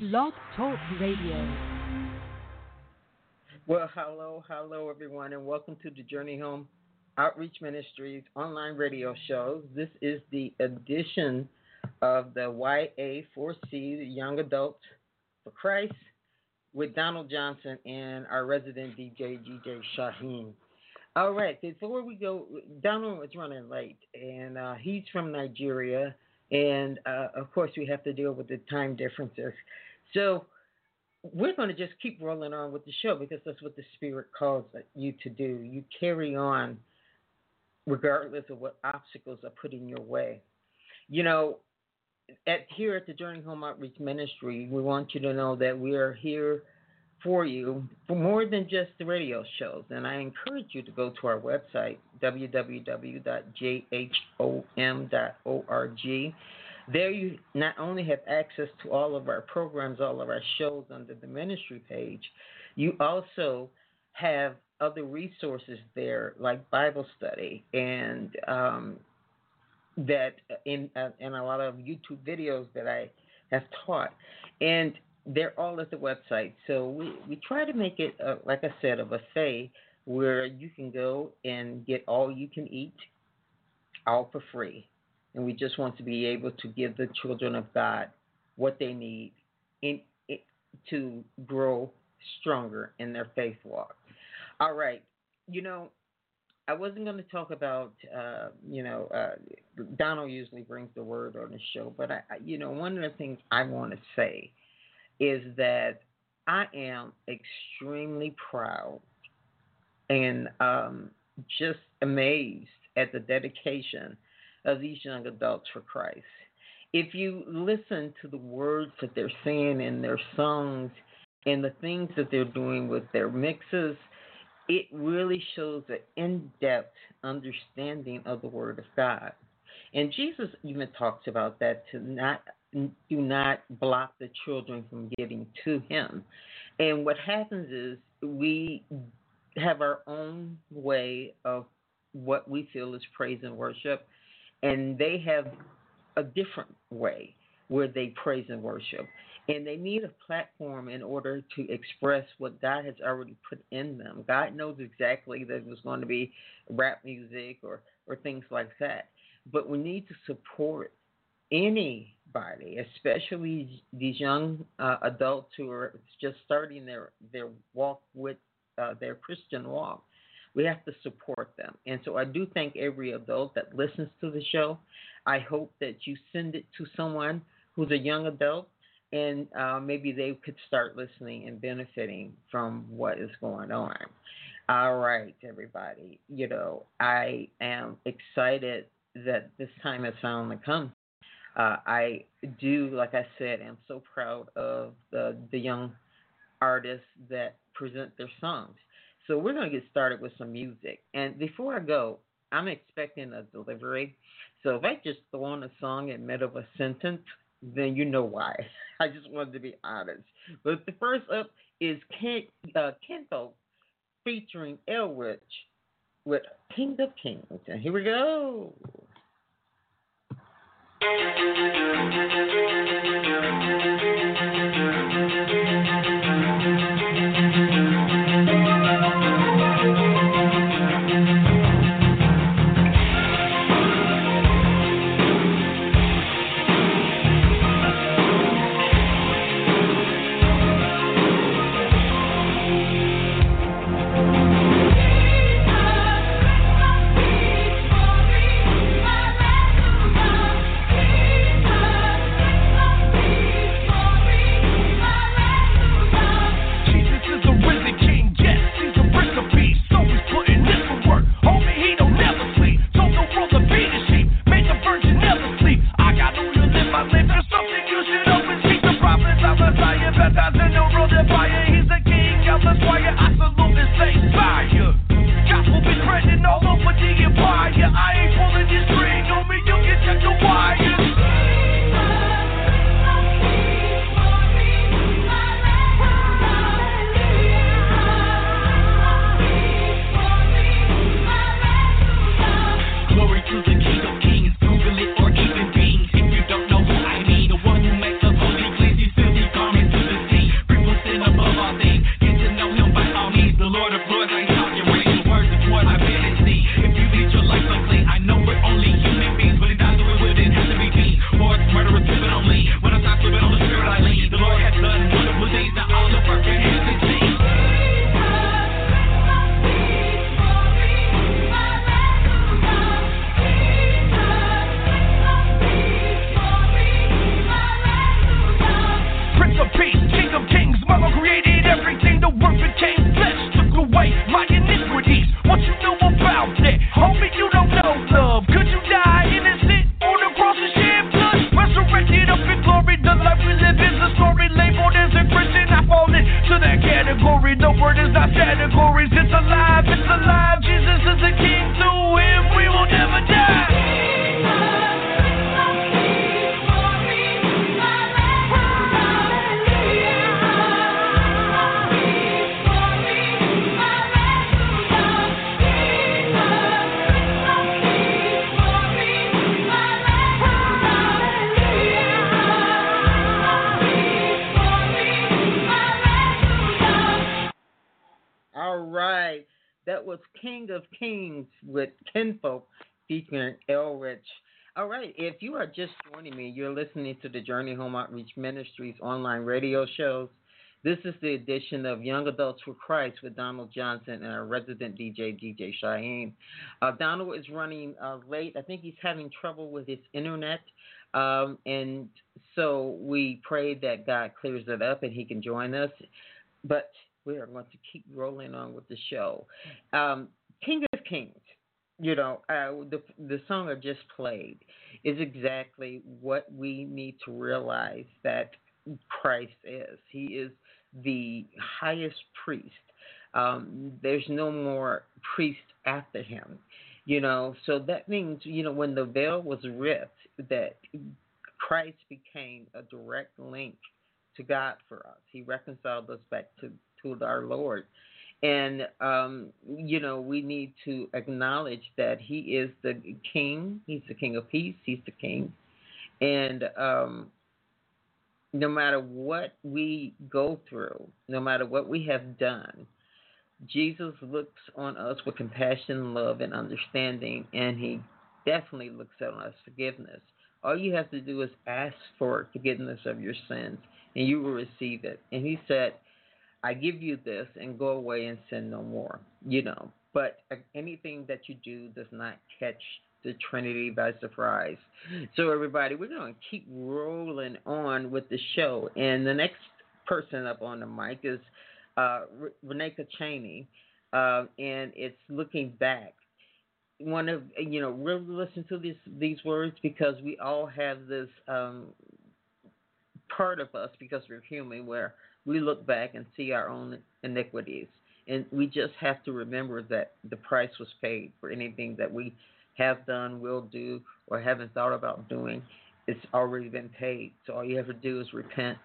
Blog Talk Radio. Well, hello, hello, everyone, and welcome to the Journey Home Outreach Ministries online radio show. This is the edition of the YA4C, the Young Adults for Christ, with Donald Johnson and our resident DJ, DJ Shyheim. All right, before we go, Donald was running late, and uh, he's from Nigeria, and uh, of course, we have to deal with the time differences. So, we're going to just keep rolling on with the show because that's what the Spirit calls you to do. You carry on regardless of what obstacles are put in your way. You know, at here at the Journey Home Outreach Ministry, we want you to know that we are here for you for more than just the radio shows. And I encourage you to go to our website, www.jhom.org. There, you not only have access to all of our programs, all of our shows under the ministry page, you also have other resources there, like Bible study and um, that in uh, in a lot of YouTube videos that I have taught, and they're all at the website. So we we try to make it, uh, like I said, of a buffet where you can go and get all you can eat, all for free and we just want to be able to give the children of God what they need in, in to grow stronger in their faith walk. All right, you know, I wasn't going to talk about, uh, you know, uh, Donald usually brings the word on the show, but I, you know, one of the things I want to say is that I am extremely proud and um, just amazed at the dedication of these young adults for Christ. If you listen to the words that they're saying in their songs and the things that they're doing with their mixes, it really shows an in depth understanding of the Word of God. And Jesus even talks about that to not do not block the children from getting to Him. And what happens is we have our own way of what we feel is praise and worship, and they have a different way where they praise and worship. And they need a platform in order to express what God has already put in them. God knows exactly that it was going to be rap music or, or things like that. But we need to support anybody, especially these young uh, adults who are just starting their, their walk with uh, their Christian walk we have to support them. And so I do thank every adult that listens to the show. I hope that you send it to someone who's a young adult and uh, maybe they could start listening and benefiting from what is going on. All right, everybody. You know, I am excited that this time has finally come. Uh, I do, like I said, am so proud of the the young artists that present their songs. So we're going to get started with some music. And before I go, I'm expecting a delivery. So if I just throw on a song in the middle of a sentence, then you know why. I just wanted to be honest. But the first up is Ken, uh, Kento featuring Elrich with King of Kings. And here we go. Thank you. If you are just joining me, you're listening to the Journey Home Outreach Ministries online radio shows. This is the edition of Young Adults for Christ with Donald Johnson and our resident DJ, DJ Cheyenne. Uh, Donald is running uh, late. I think he's having trouble with his internet. Um, and so we pray that God clears it up and he can join us. But we are going to keep rolling on with the show. Um, King of Kings, you know, uh, the the song I just played is exactly what we need to realize that Christ is. He is the highest priest. Um, there's no more priest after him, you know. So that means, you know, when the veil was ripped, that Christ became a direct link to God for us. He reconciled us back to to our Lord. And, um, you know, we need to acknowledge that He is the King. He's the King of Peace. He's the King. And um, no matter what we go through, no matter what we have done, Jesus looks on us with compassion, love, and understanding, and He definitely looks on us forgiveness. All you have to do is ask for forgiveness of your sins, and you will receive it. And He said, I give you this and go away and sin no more. You know, but anything that you do does not catch the Trinity by surprise. So, everybody, we're going to keep rolling on with the show. And the next person up on the mic is uh, Reneka Cheney, uh, and it's looking back. One of you know, really listen to these these words because we all have this um, part of us because we're human where we look back and see our own iniquities. And we just have to remember that the price was paid for anything that we have done, will do, or haven't thought about doing. It's already been paid. So all you have to do is repent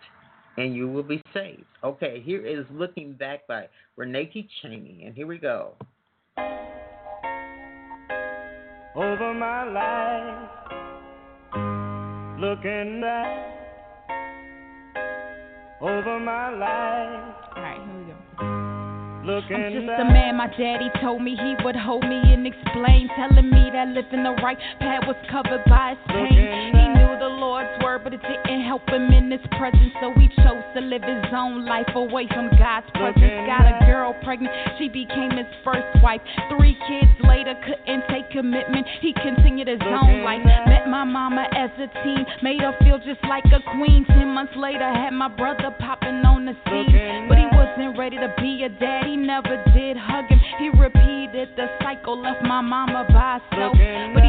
and you will be saved. Okay, here is Looking Back by Renee Cheney. And here we go. Over my life, looking back over my life. All right, here we go. Looking I'm just a man, my daddy told me he would hold me and explain, telling me that living the right path was covered by his pain. Word, but it didn't help him in his presence, so he chose to live his own life away from God's presence. Got a girl pregnant, she became his first wife. Three kids later, couldn't take commitment, he continued his own life. Met my mama as a teen, made her feel just like a queen. Ten months later, had my brother popping on the scene, but he wasn't ready to be a daddy, never did hug him. He repeated the cycle, left my mama by herself, but he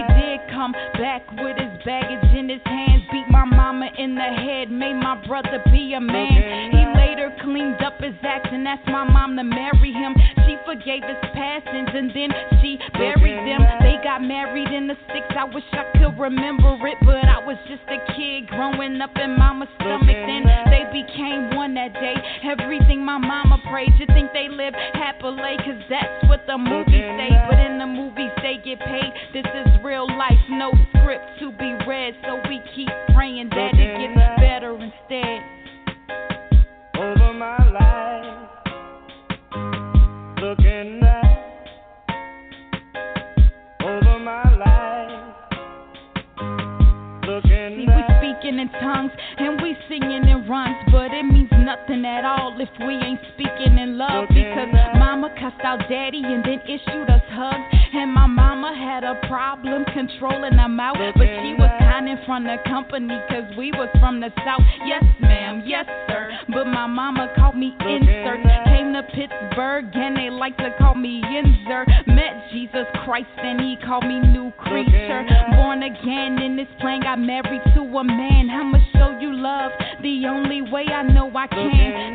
come back with his baggage in his hands, beat my mama in the head, made my brother be a man. He later cleaned up his acts and asked my mom to marry him. She forgave his passings and then she buried them. They got married in the six. I wish I could remember it, but I was just a kid growing up in mama's stomach. Then they became one that day. Everything my mama prayed, you think they live happily, cause that's what the movies say. But in the movies, they get paid. This is real life, no script to be read, so we keep praying that it gets better instead. Over my life, looking. Over my life, looking See, we speaking in tongues and we singing in rhymes, but it means nothing at all if we ain't speaking in love. Because mama cussed out daddy and then issued us hugs. And my mama had a problem controlling her mouth, but she was kind in front of company because we was from the south. Yes, ma'am, yes, sir. But but my mama called me insert. Came to Pittsburgh and they like to call me insert. Met Jesus Christ and he called me new creature. Born again in this plane, got married to a man. I'ma show you love the only way I know I can.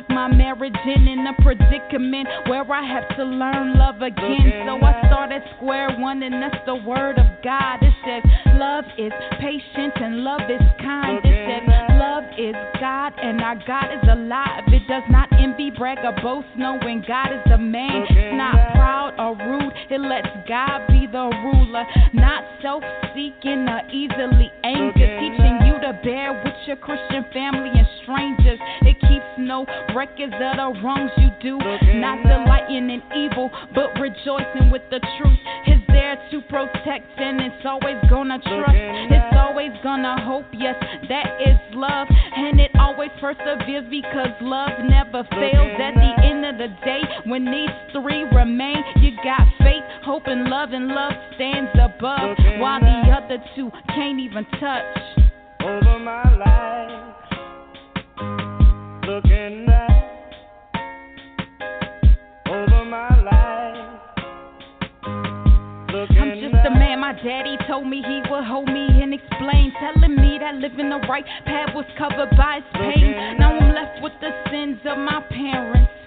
Took my marriage in in a predicament where I have to learn love again. So I start at square one, and that's the word of God. It says, Love is patient and love is kind. It says, Love is God and our God is alive. It does not envy, brag, or boast, knowing God is the man. It's not proud or rude, it lets God be the ruler. Not self seeking or easily angered, teaching bear with your Christian family and strangers. It keeps no records of the wrongs you do. Not delighting in evil, but rejoicing with the truth. It's there to protect, and it's always gonna trust. It's always gonna hope, yes, that is love. And it always perseveres because love never fails. At the end of the day, when these three remain, you got faith, hope, and love, and love stands above, while the other two can't even touch. Over my life, looking back over my life. I'm just a man, my daddy told me he would hold me and explain, telling me that living the right path was covered by his pain. Now I'm left with the sins of my parents.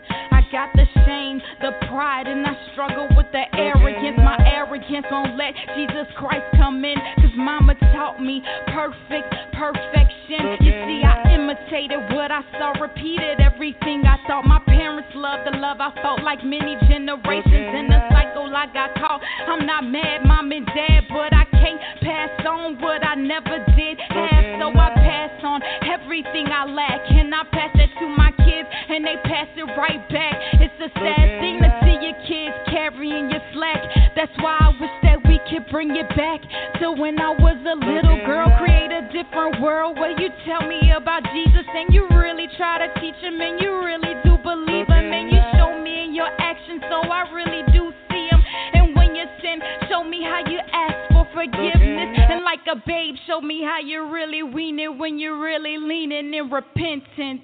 Got the shame, the pride, and I struggle with the arrogance. My arrogance won't let Jesus Christ come in. Cause mama taught me perfect perfection. You see, I imitated what I saw, repeated everything I thought. My parents loved the love I felt like many generations in the cycle I got caught. I'm not mad, mom and dad, but I can't pass on what I never did have. So I pass on everything I lack. And I pass that to my kids, and they pass it right back. It's a sad thing to see your kids carrying your slack. That's why I wish that we could bring it back to when I was a little girl. Create a different world where you tell me about Jesus and you really try to teach him and you really do believe him and you show me in your actions so I really do see him. And when you sin, show me how you ask for forgiveness. And like a babe, show me how you really wean it when you're really leaning in repentance.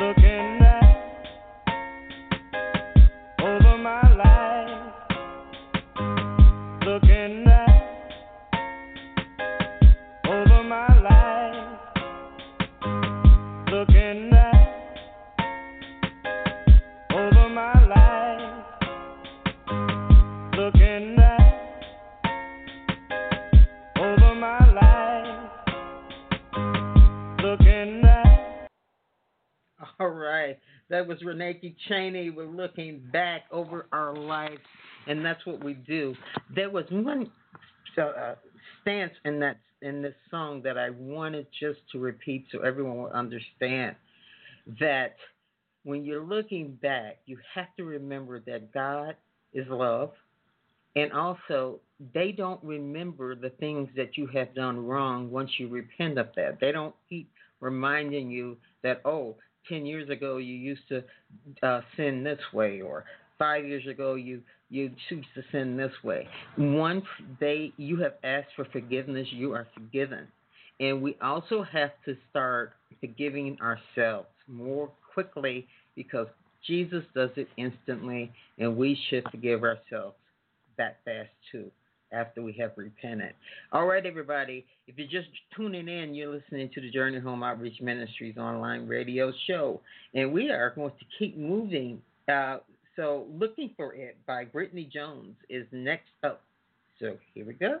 Looking All right. That was Renee Cheney. We're looking back over our lives, and that's what we do. There was one uh, stance in that in this song that I wanted just to repeat so everyone will understand that when you're looking back, you have to remember that God is love, and also they don't remember the things that you have done wrong once you repent of that. They don't keep reminding you that oh 10 years ago you used to uh, sin this way or five years ago you you choose to sin this way. Once they you have asked for forgiveness you are forgiven. And we also have to start forgiving ourselves more quickly because jesus does it instantly and we should forgive ourselves that fast too after we have repented. All right, everybody. If you're just tuning in, you're listening to the Journey Home Outreach Ministries online radio show, and we are going to keep moving. Uh, so, "Looking for It" by Brittany Jones is next up. So here we go.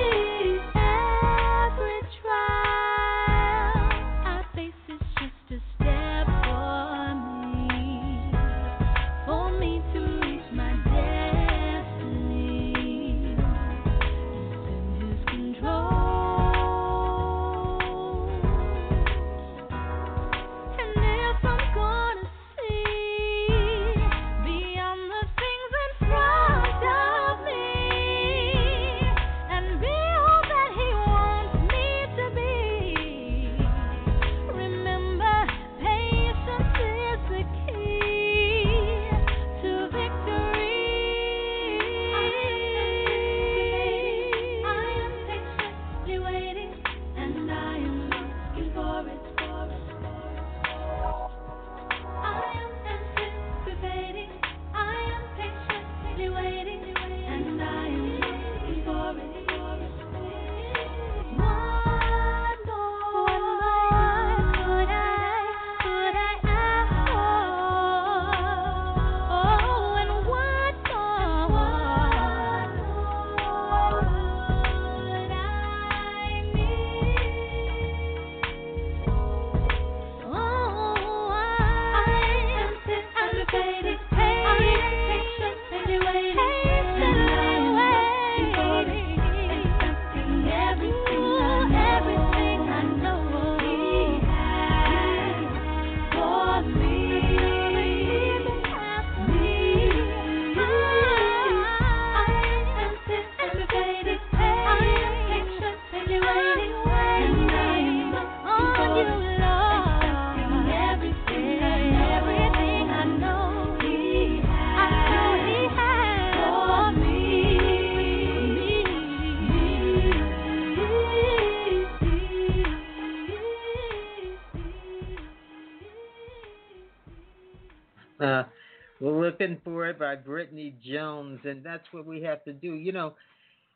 by Brittany Jones, and that's what we have to do. You know,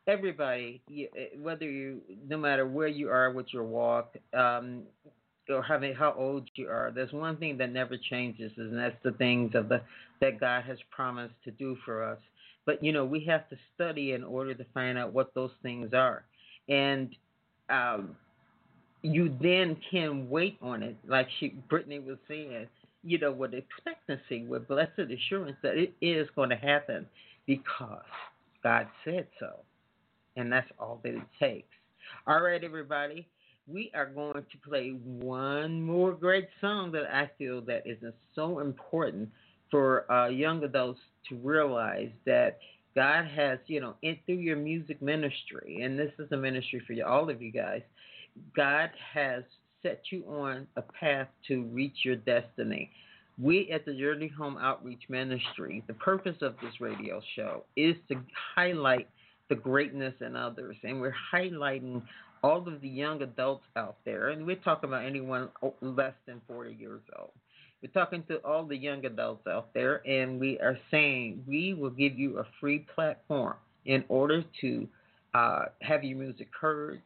everybody, eh, whether you, no matter where you are with your walk, um, or how how old you are, there's one thing that never changes, and that's the things of the that God has promised to do for us. But you know, we have to study in order to find out what those things are, and um, you then can wait on it, like she Brittany was saying. You know, with expectancy, with blessed assurance that it is going to happen because God said so, and that's all that it takes. All right, everybody we are going to play one more great song that I feel that is so important for uh, young adults to realize that God has, you know, in, through your music ministry, and this is a ministry for you, all of you guys, God has set you on a path to reach your destiny. We at the Journey Home Outreach Ministry, the purpose of this radio show is to highlight the greatness in others, and we're highlighting all of the young adults out there, and we're talking about anyone less than 40 years old. We're talking to all the young adults out there, and we are saying we will give you a free platform in order to uh, have your music heard,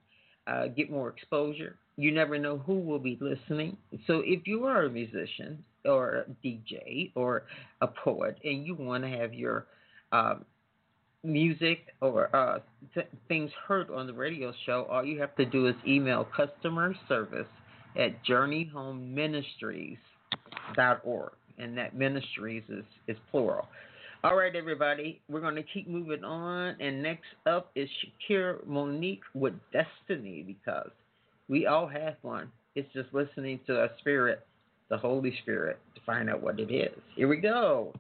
uh, get more exposure. You never know who will be listening. So if you are a musician or a DJ or a poet and you want to have your um, music or uh, th- things heard on the radio show, all you have to do is email customer service at journeyhomeministries.org. And that ministries is, is plural. All right, everybody, we're going to keep moving on. And next up is Shakira Monique with Destiny because we all have one. It's just listening to our spirit, the Holy Spirit, to find out what it is. Here we go.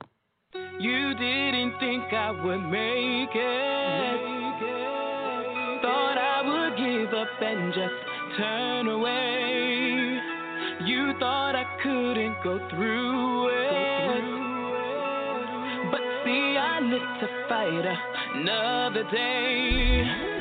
You didn't think I would make it. Make it. Thought I would give up and just turn away. You thought I couldn't go through it. But see, I live to fight another day.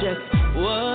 just whoa.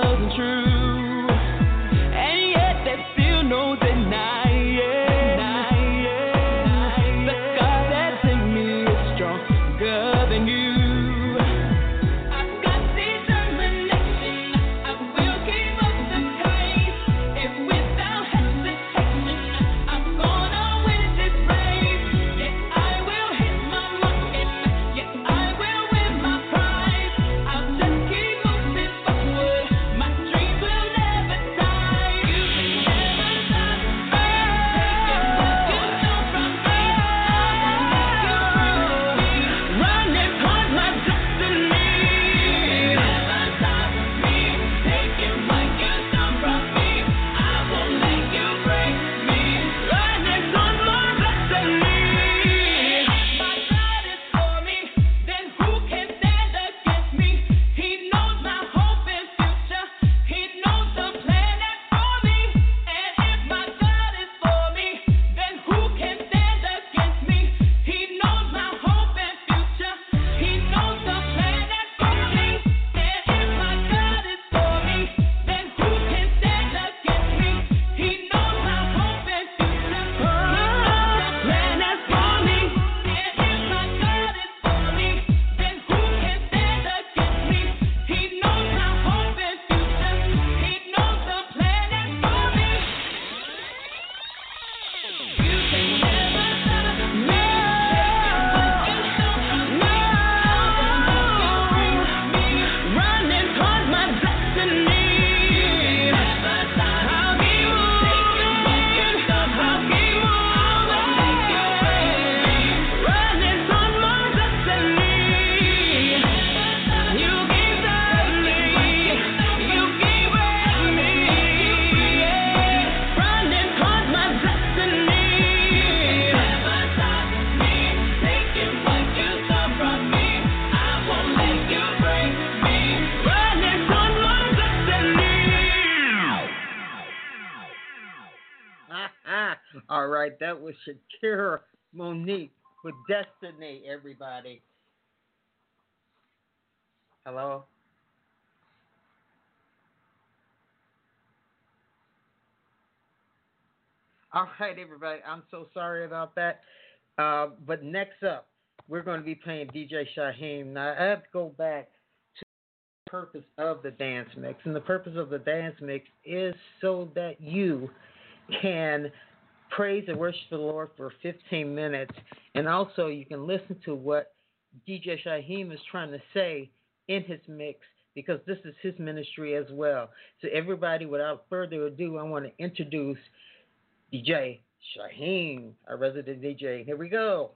That Shakira Monique with Destiny, everybody. Hello? All right, everybody. I'm so sorry about that. Uh, but next up, we're going to be playing DJ Shyheim. Now, I have to go back to the purpose of the dance mix. And the purpose of the dance mix is so that you can praise and worship the Lord for 15 minutes. And also, you can listen to what DJ Shyheim is trying to say in his mix because this is his ministry as well. So, everybody, without further ado, I want to introduce DJ Shyheim, our resident DJ. Here we go.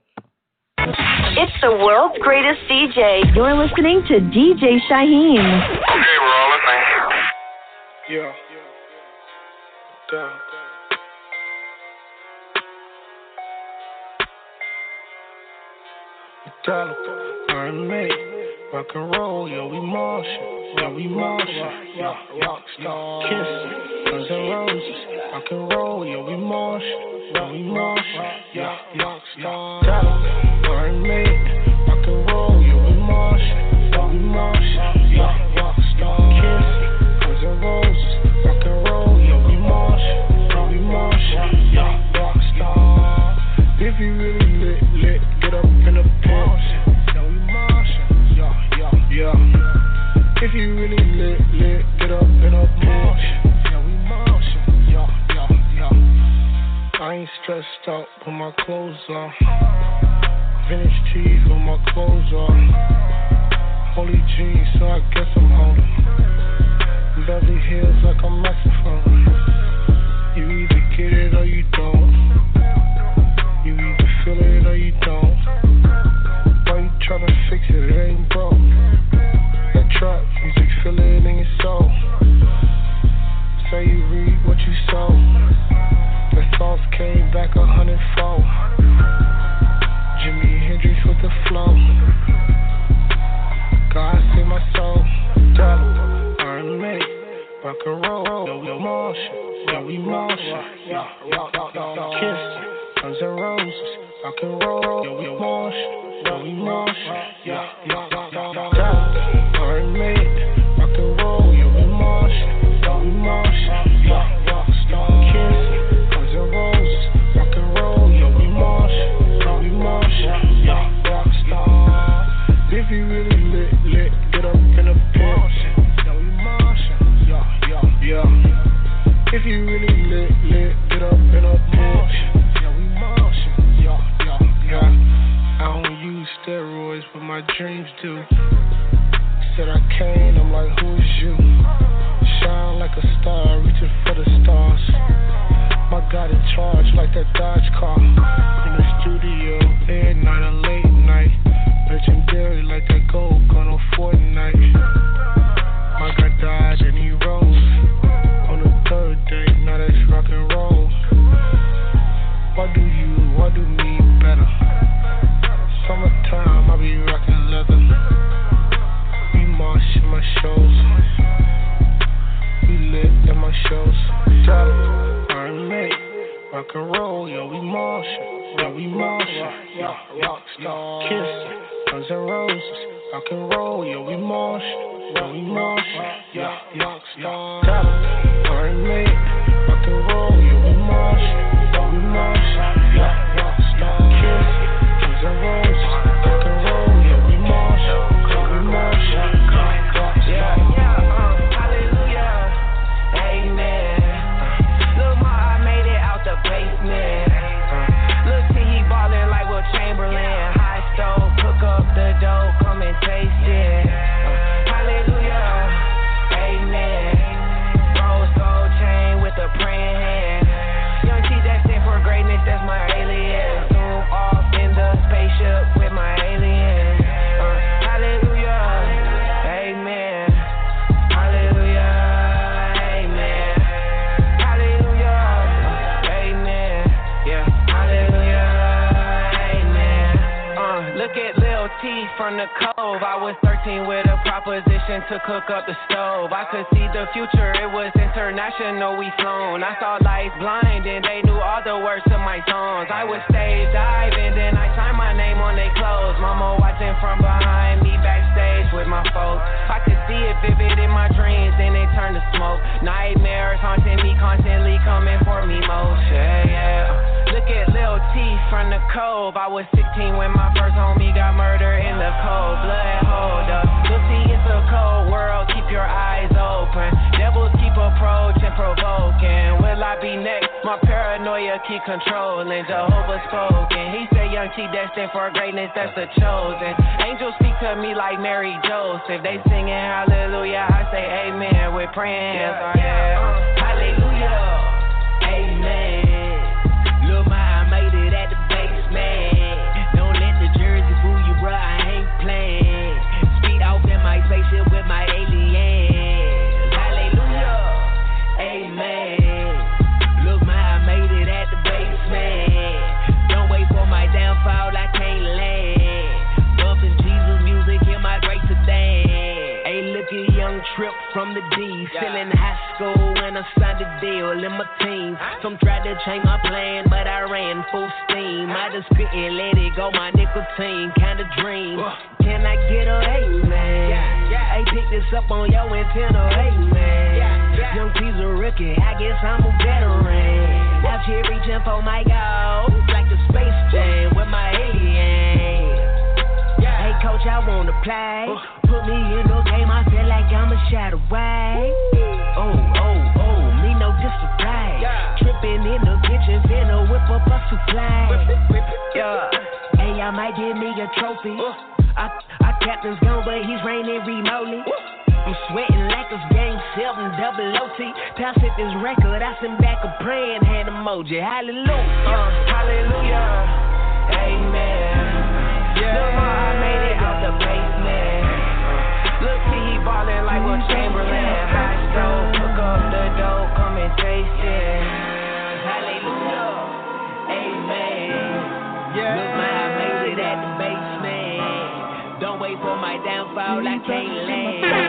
It's the world's greatest DJ. You're listening to DJ Shyheim. Okay, we're all listening. Yeah. Down. Dollar, earn me, rock and roll, yo, we Martian, yo, we Martian, yo, rock star, kiss, guns and roses, rock and roll, yo, we Martian, yo, we Martian, but my dreams do. Said I came, I'm like, who is you? Shine like a star, reaching for the stars. My God in charge, like that Dodge car. In the studio, every night, a late night. Legendary, like that gold gun on Fortnite. My God died and he rose. On the third day, now that's rock and roll. Why do you, why do shows. Dollar, earn me. Rock and roll, yo, we march. Yo, we march. Yeah, rock star. Kiss. Guns and roses. Rock and roll, yo, we march. Yo, we march. Yeah, rock star. Dollar, earn me. Rock and roll, yo, we march. Yo, we march. Grove. I was 13 with a proposition to cook up the stove. I could see the future, it was international, we flown. I saw lights blind and they knew all the words to my songs. I would stage dive and then I signed my name on their clothes. Mama watching from behind me backstage with my folks. I could see it vivid in my dreams, then it turned to smoke. Nightmares haunting me, constantly coming for me most. Yeah, yeah. Look at Lil T from the Cove. I was 16 when my first homie got murdered in the cold. Blood hold up. You'll see it's a cold world. Keep your eyes open. Devils keep approaching, provoking. Will I be next? My paranoia keep controlling. Jehovah spoken. He said, Young T destined for greatness. That's the chosen. Angels speak to me like Mary Joseph. They singing hallelujah. I say amen with praying. Yeah, yeah. Hallelujah. Deal in my teens. Some tried to change my plan, but I ran full steam. I just couldn't let it go, my nicotine kind of dream. Can I get a amen? Hey, pick this up on your antenna, amen. Young T's a rookie, I guess I'm a veteran. Out here reaching for my goals, like the Space Jam with my alien. Hey, coach, I wanna play. Put me in the game, I feel like I'm a shadow. A trophy. I, I captain's gone, but he's reigning remotely. I'm sweating like it's game seven, double OT. Pass it this record, I send back a praying hand emoji. Hallelujah, uh, hallelujah, amen. Yeah, made it out the basement. Look, see, he ballin' like Wilt Chamberlain. High stove, hook up the come and taste it. Hallelujah, amen. Yeah. Look, wait for my downfall, I can't land.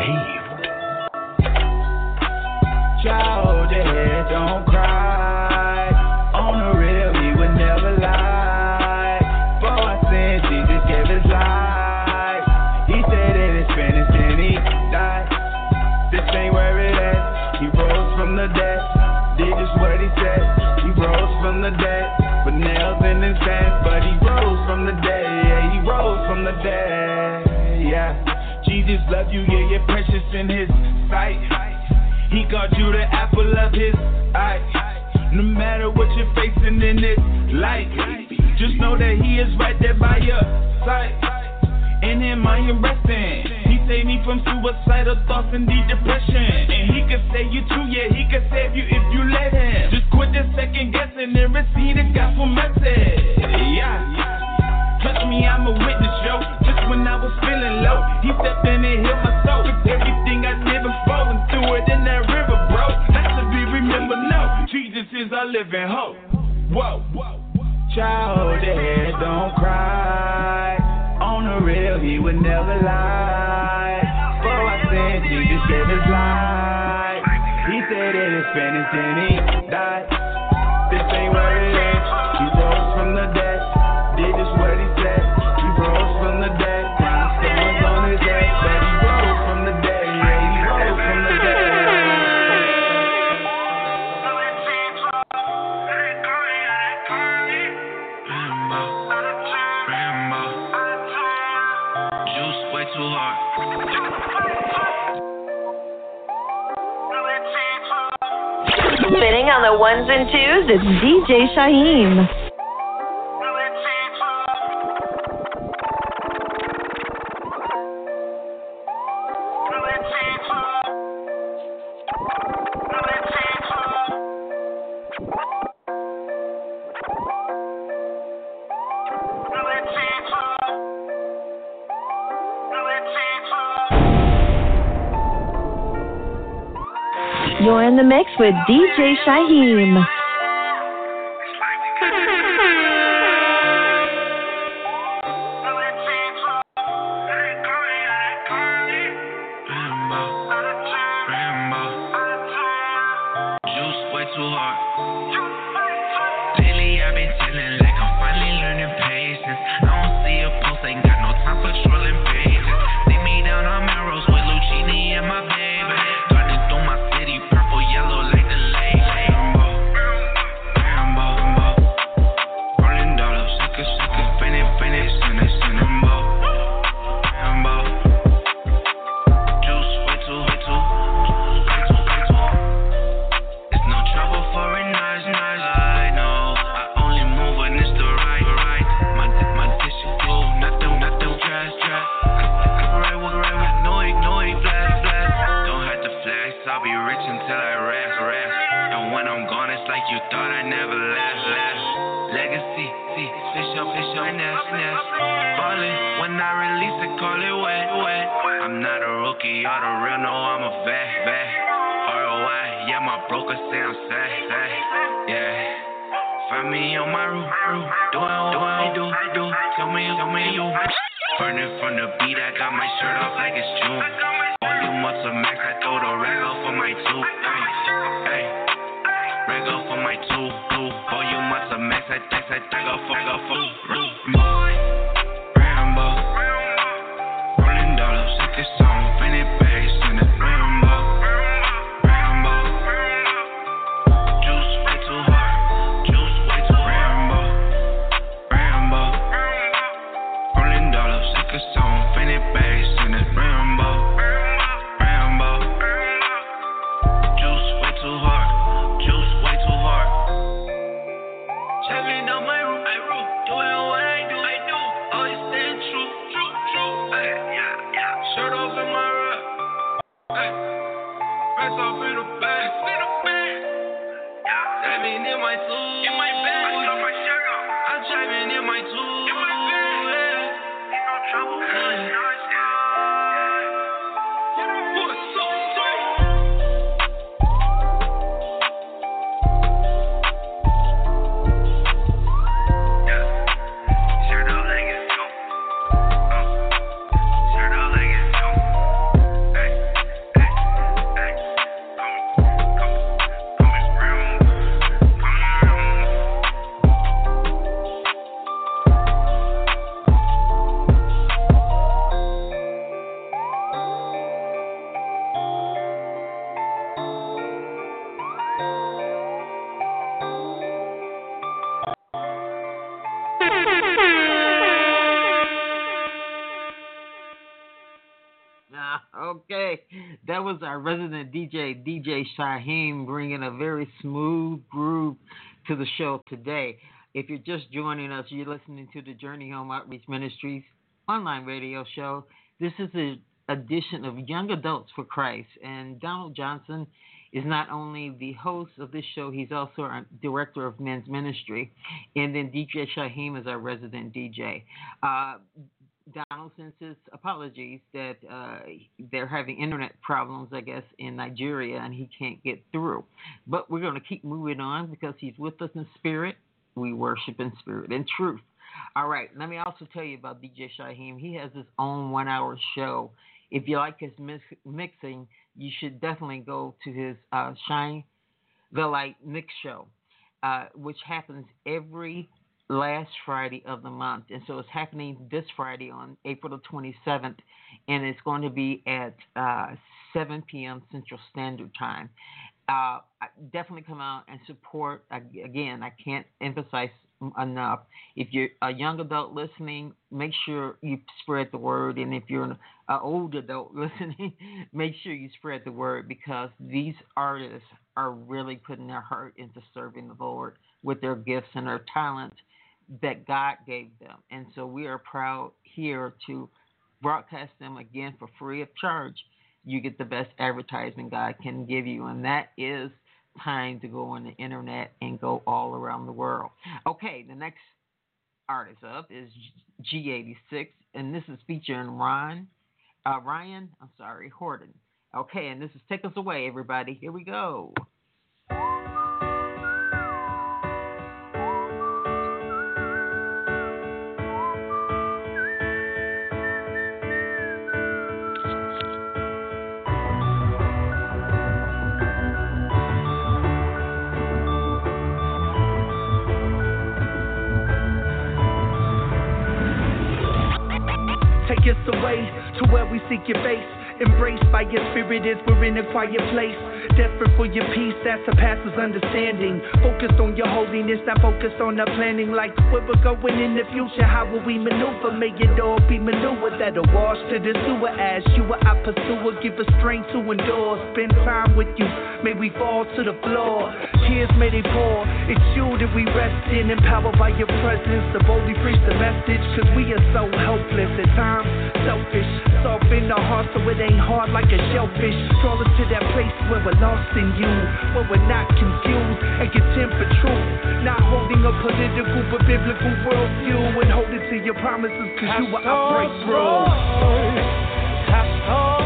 Saved. Child, oh, don't cry. On the real, he would never lie. For our sins, Jesus gave his life. He said that it's finished and he died. This ain't where it ends. He rose from the dead. Did just what he said. He rose from the dead. But nails in his hands. But he rose from the dead. Yeah, he rose from the dead. Jesus loved you. Yeah, you're precious in his sight. He called you the apple of his eye. No matter what you're facing in this life, just know that he is right there by your side. In him I am resting. He saved me from suicidal thoughts and deep depression. And he could save you too, yeah, he could save you if you let him. Just quit the second guessing and receive the gospel message. Yeah. Trust me, I'm a witness, yo. When I was feeling low, he stepped in and healed my soul. Everything I did before and threw it in that river, bro. Not to be remembered, no. Jesus is our living hope. Whoa, child, eh, don't cry. On the real, he would never lie. For I said Jesus gave his life. He said it is finished and he died. This ain't where it ends. He rose from the dead. Did just what he said. Spinning on the ones and twos, it's DJ Shyheim. With DJ Shyheim. Broker say I'm sad, sad, yeah. Find me on my roof, roof, what I do, do. Tell me, tell me you. Burning from the beat, I got my shirt off like it's June. Volume up to max, I throw the rag off for my two. Hey, hey, rag off for my two, two. Volume up to max, I think I tag off for, off for, Rambo, That was our resident DJ, DJ Shyheim, bringing a very smooth groove to the show today. If you're just joining us, you're listening to the Journey Home Outreach Ministries online radio show. This is an edition of Young Adults for Christ, and Donald Johnson is not only the host of this show, he's also our director of men's ministry. And then DJ Shyheim is our resident DJ. Uh, Donald sends his apologies that uh, they're having internet problems, I guess, in Nigeria, and he can't get through. But we're going to keep moving on because he's with us in spirit. We worship in spirit and truth. All right, let me also tell you about DJ Shyheim. He has his own one hour show. If you like his mix- mixing, you should definitely go to his uh, Shine the Light Mix Show, uh, which happens every last Friday of the month. And so it's happening this Friday on April the 27th, and it's going to be at uh, 7 p.m. Central Standard Time. Uh, definitely come out and support. Again, I can't emphasize enough. If you're a young adult listening, make sure you spread the word. And if you're an old adult listening, make sure you spread the word because these artists are really putting their heart into serving the Lord with their gifts and their talents that God gave them. And so we are proud here to broadcast them again for free of charge. You get the best advertising God can give you, and that is time to go on the internet and go all around the world. Okay, the next artist up is G86, and this is featuring Ron, uh, Ryan, I'm sorry, Horton. Okay, and this is Take Us Away, everybody. Here we go. Your face. Embraced your spirit is. we're in a quiet place. Desperate for your peace that surpasses understanding. Focused on your holiness, not focused on the planning. Like where we're going in the future, how will we maneuver? May it all be maneuver that'll wash to the sewer as you are our pursuer. Give us strength to endure. Spend time with you, may we fall to the floor. Tears may they pour. It's you that we rest in, empowered by your presence to boldly preach the message. Cause we are so helpless at times, selfish. soft in our hearts so it ain't hard like a shellfish. Us to that place where we're lost in you, where we're not confused and content for truth. Not holding a political but biblical worldview and holding to your promises cause you are our breakthrough. Bring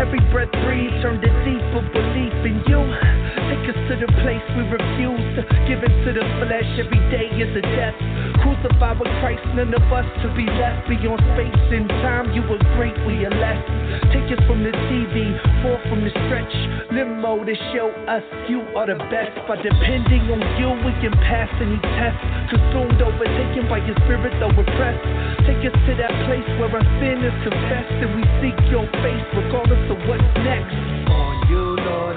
every breath breathe turn to deeper belief in you. Take us to the place we refuse to give in to the flesh. Every day is a death. Crucified with Christ, none of us to be left beyond space and time. You were great, we are less. Take us from the TV, forth from the stretch. Limo to show us you are the best. By depending on you, we can pass any test. Consumed, overtaken by your spirit, though repressed. Take us to that place where our sin is confessed and we seek your face regardless of what's next.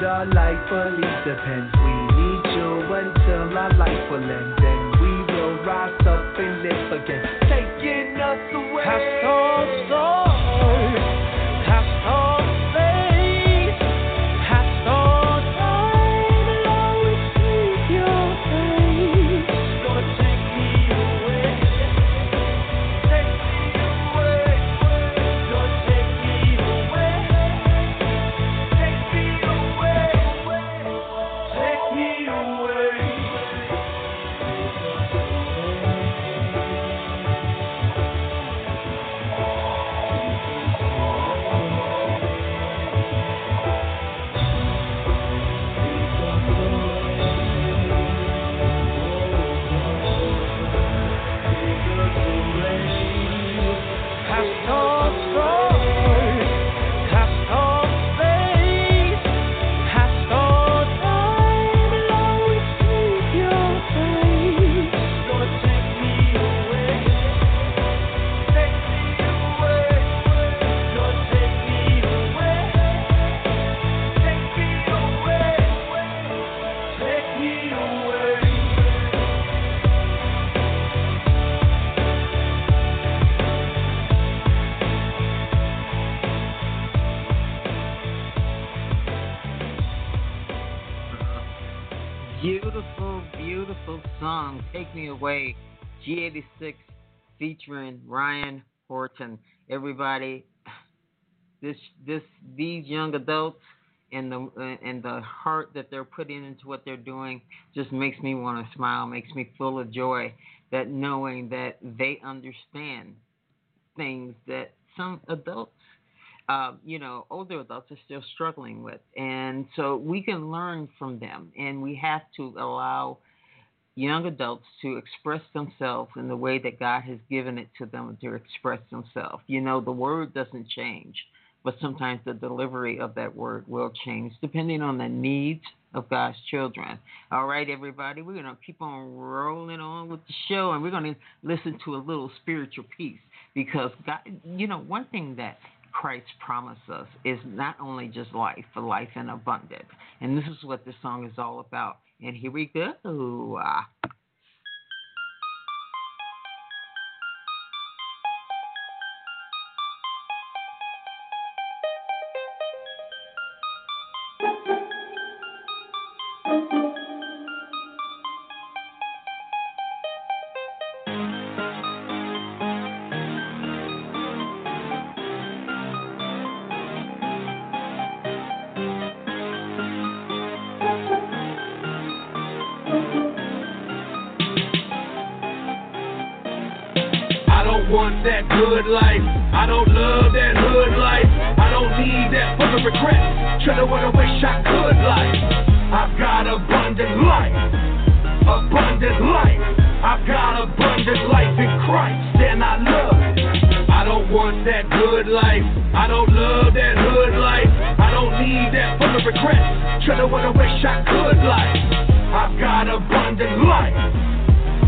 Our life fully depends. We need you until our life will end. Then we will rise up and live again. Taking us away. Have so, so. Song. Take Me Away, G86 featuring Ryan Horton. Everybody, this this these young adults and the and the heart that they're putting into what they're doing just makes me want to smile, makes me full of joy that knowing that they understand things that some adults uh, you know, older adults are still struggling with. And so we can learn from them, and we have to allow young adults to express themselves in the way that God has given it to them to express themselves. You know, the word doesn't change, but sometimes the delivery of that word will change depending on the needs of God's children. All right, everybody, we're going to keep on rolling on with the show and we're going to listen to a little spiritual piece because God, you know, one thing that Christ promised us is not only just life, but life in abundance. And this is what this song is all about. And here we go. Don't want that good life. I don't love that hood life. I don't need that of regret. Trying to what I wish I could life. I've got abundant life. Abundant life. I've got abundant life in Christ, and I love it. I don't want that good life. I don't love that hood life. I don't need that of regret. Trying to what I wish I could life. I've got abundant life.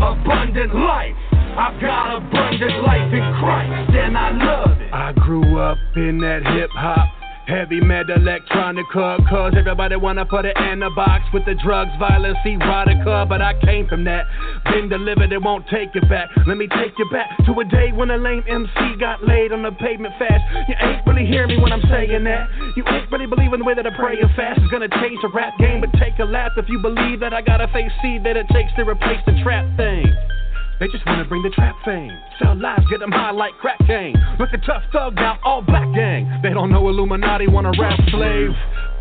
Abundant life. I've got abundant life in Christ, and I love it. I grew up in that hip hop. Heavy metal electronica, cause everybody wanna put it in a box with the drugs, violence, erotica. But I came from that, been delivered, it won't take you back. Let me take you back to a day when a lame MC got laid on the pavement fast. You ain't really hearing me when I'm saying that. You ain't really believing the way that I pray and fast is gonna change the rap game. But take a laugh if you believe that I gotta face seed that it takes to replace the trap thing. They just wanna bring the trap fame. Sell lives, get them high like crack gang. Look a tough thug now, all black gang. They don't know Illuminati, wanna rap slave.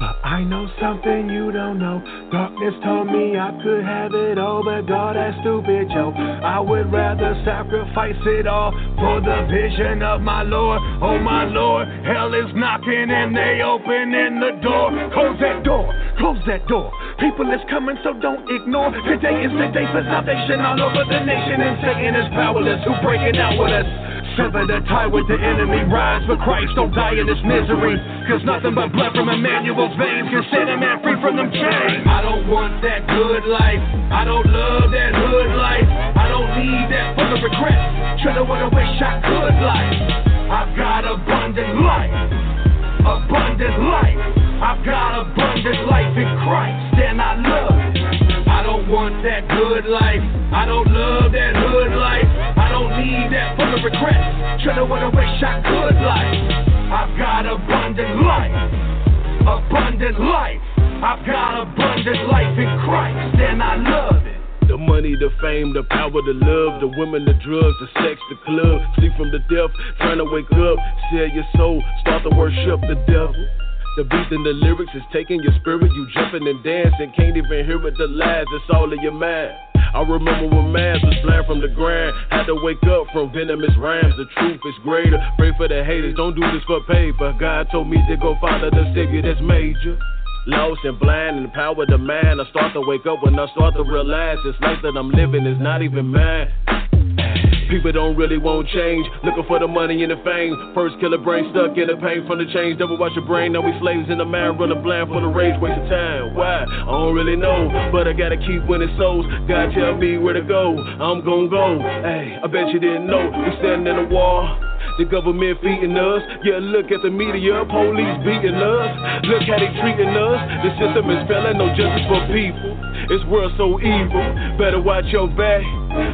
But I know something you don't know. Darkness told me I could have it all, but God, that's stupid, yo. I would rather sacrifice it all for the vision of my Lord. Oh, my Lord, hell is knocking and they opening the door. Close that door, close that door. People is coming, so don't ignore. Today is the day for salvation all over the nation, and Satan is powerless. Who breaking out with us? Sever the tie with the enemy. Rise for Christ, don't die in this misery. Cause nothing but blood from Emmanuel's veins can set a man free from them chains. I don't want that good life. I don't love that hood life. I don't need that full of regret. Try to what I wish I could life. I've got abundant life. Abundant life. I've got abundant life in Christ, and I love it. I don't want that good life. I don't love that hood life. I need that full of regret. Try to what I wish I could life. I've got abundant life. Abundant life. I've got abundant life in Christ, and I love it. The money, the fame, the power, the love, the women, the drugs, the sex, the club. Sleep from the death, trying to wake up. Sell your soul, start to worship the devil. The beat and the lyrics is taking your spirit. You jumping and dancing, can't even hear it. The lies, it's all in your mind. I remember when man was blind from the ground. Had to wake up from venomous rhymes. The truth is greater. Pray for the haters, don't do this for paper. God told me to go follow the savior that's major. Lost and blind and power the man. I start to wake up when I start to realize this life that I'm living is not even mine. People don't really want change, looking for the money and the fame. First killer brain stuck in the pain from the change. Double watch your brain, now we slaves in the mind, running blind for the rage, waste of time. Why? I don't really know, but I gotta keep winning souls. God tell me where to go, I'm gon' go. Hey, I bet you didn't know, we standing in a wall. The government feeding us. Yeah, look at the media, police beating us. Look how they treating us. The system is failing, no justice for people. This world so evil. Better watch your back.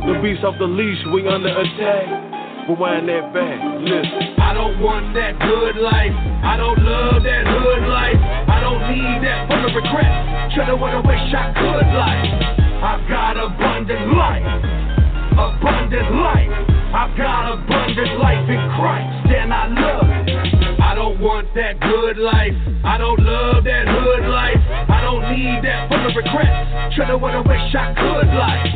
The beast off the leash, we under attack. Rewind that back. Listen. I don't want that good life. I don't love that hood life. I don't need that full of regret. Try to wanna wish I could life. I've got abundant life, abundant life. I've got abundant life in Christ, and I love it. I don't want that good life. I don't love that hood life. I don't need that full of regrets. Try to wanna wish I could like.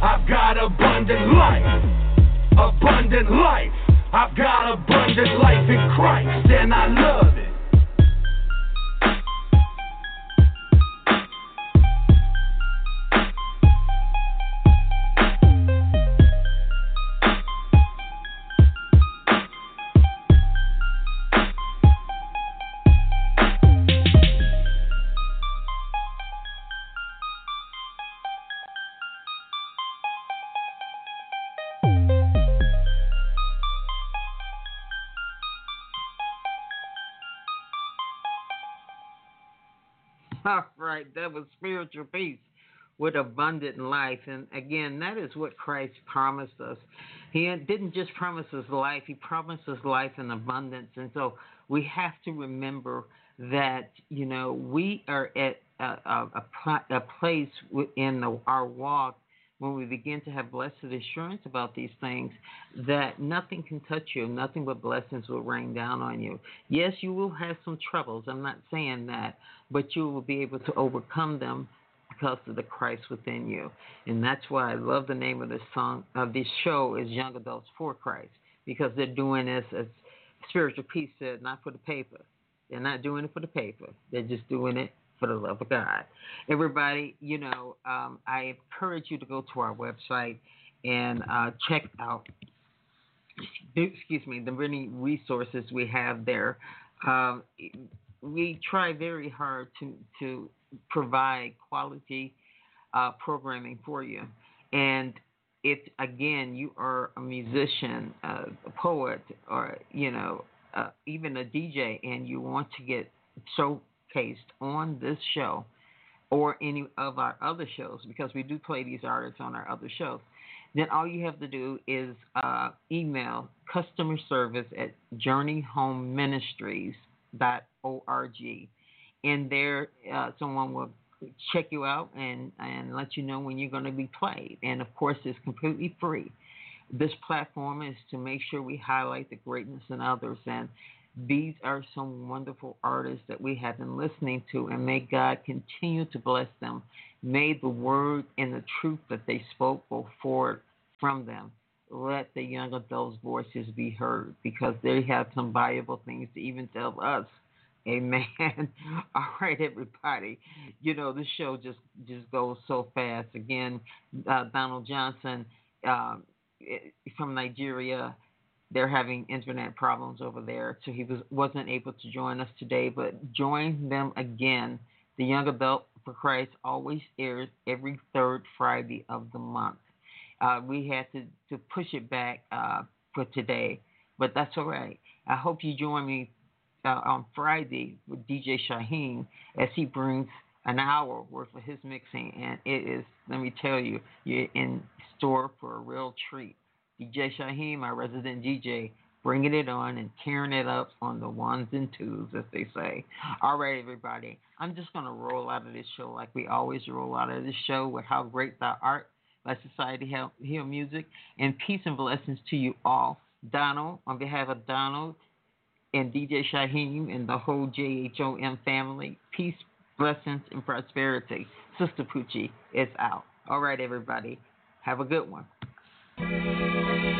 I've got abundant life, abundant life. I've got abundant life in Christ, and I love it. That was spiritual peace with abundant life. And again, that is what Christ promised us. He didn't just promise us life, He promised us life in abundance. And so we have to remember that, you know, we are at a, a, a, a place in the, our walk when we begin to have blessed assurance about these things that nothing can touch you, nothing but blessings will rain down on you. Yes, you will have some troubles. I'm not saying that, but you will be able to overcome them because of the Christ within you. And that's why I love the name of this song of this show is Young Adults for Christ because they're doing this as spiritual peace said, not for the paper. They're not doing it for the paper. They're just doing it for the love of God. Everybody, you know, um, I encourage you to go to our website and uh, check out, excuse me, the many resources we have there. Um, we try very hard to, to provide quality uh, programming for you. And if, again, you are a musician, uh, a poet, or, you know, uh, even a DJ, and you want to get so showcased on this show or any of our other shows, because we do play these artists on our other shows, then all you have to do is uh, email customer service at journeyhomeministries.org. And there, uh, someone will check you out and, and let you know when you're going to be played. And of course, it's completely free. This platform is to make sure we highlight the greatness in others. And these are some wonderful artists that we have been listening to, and may God continue to bless them. May the word and the truth that they spoke go forward from them. Let the young adults' voices be heard because they have some valuable things to even tell us. Amen. All right, everybody. You know this show just just goes so fast. Again, uh, Donald Johnson uh, from Nigeria they're having internet problems over there, so he was wasn't able to join us today. But join them again. The Young Adult for Christ always airs every third Friday of the month. Uh, we had to, to push it back uh, for today, but that's all right. I hope you join me uh, on Friday with DJ Shyheim as he brings an hour worth of his mixing, and it is, let me tell you, you're in store for a real treat. DJ Shyheim, my resident DJ, bringing it on and tearing it up on the ones and twos, as they say. All right, everybody. I'm just going to roll out of this show like we always roll out of this show with How Great Thou Art by Society Hill Music. And peace and blessings to you all. Donald, on behalf of Donald and DJ Shyheim and the whole JHOM family, peace, blessings, and prosperity. Sister Poochie is out. All right, everybody. Have a good one. Consider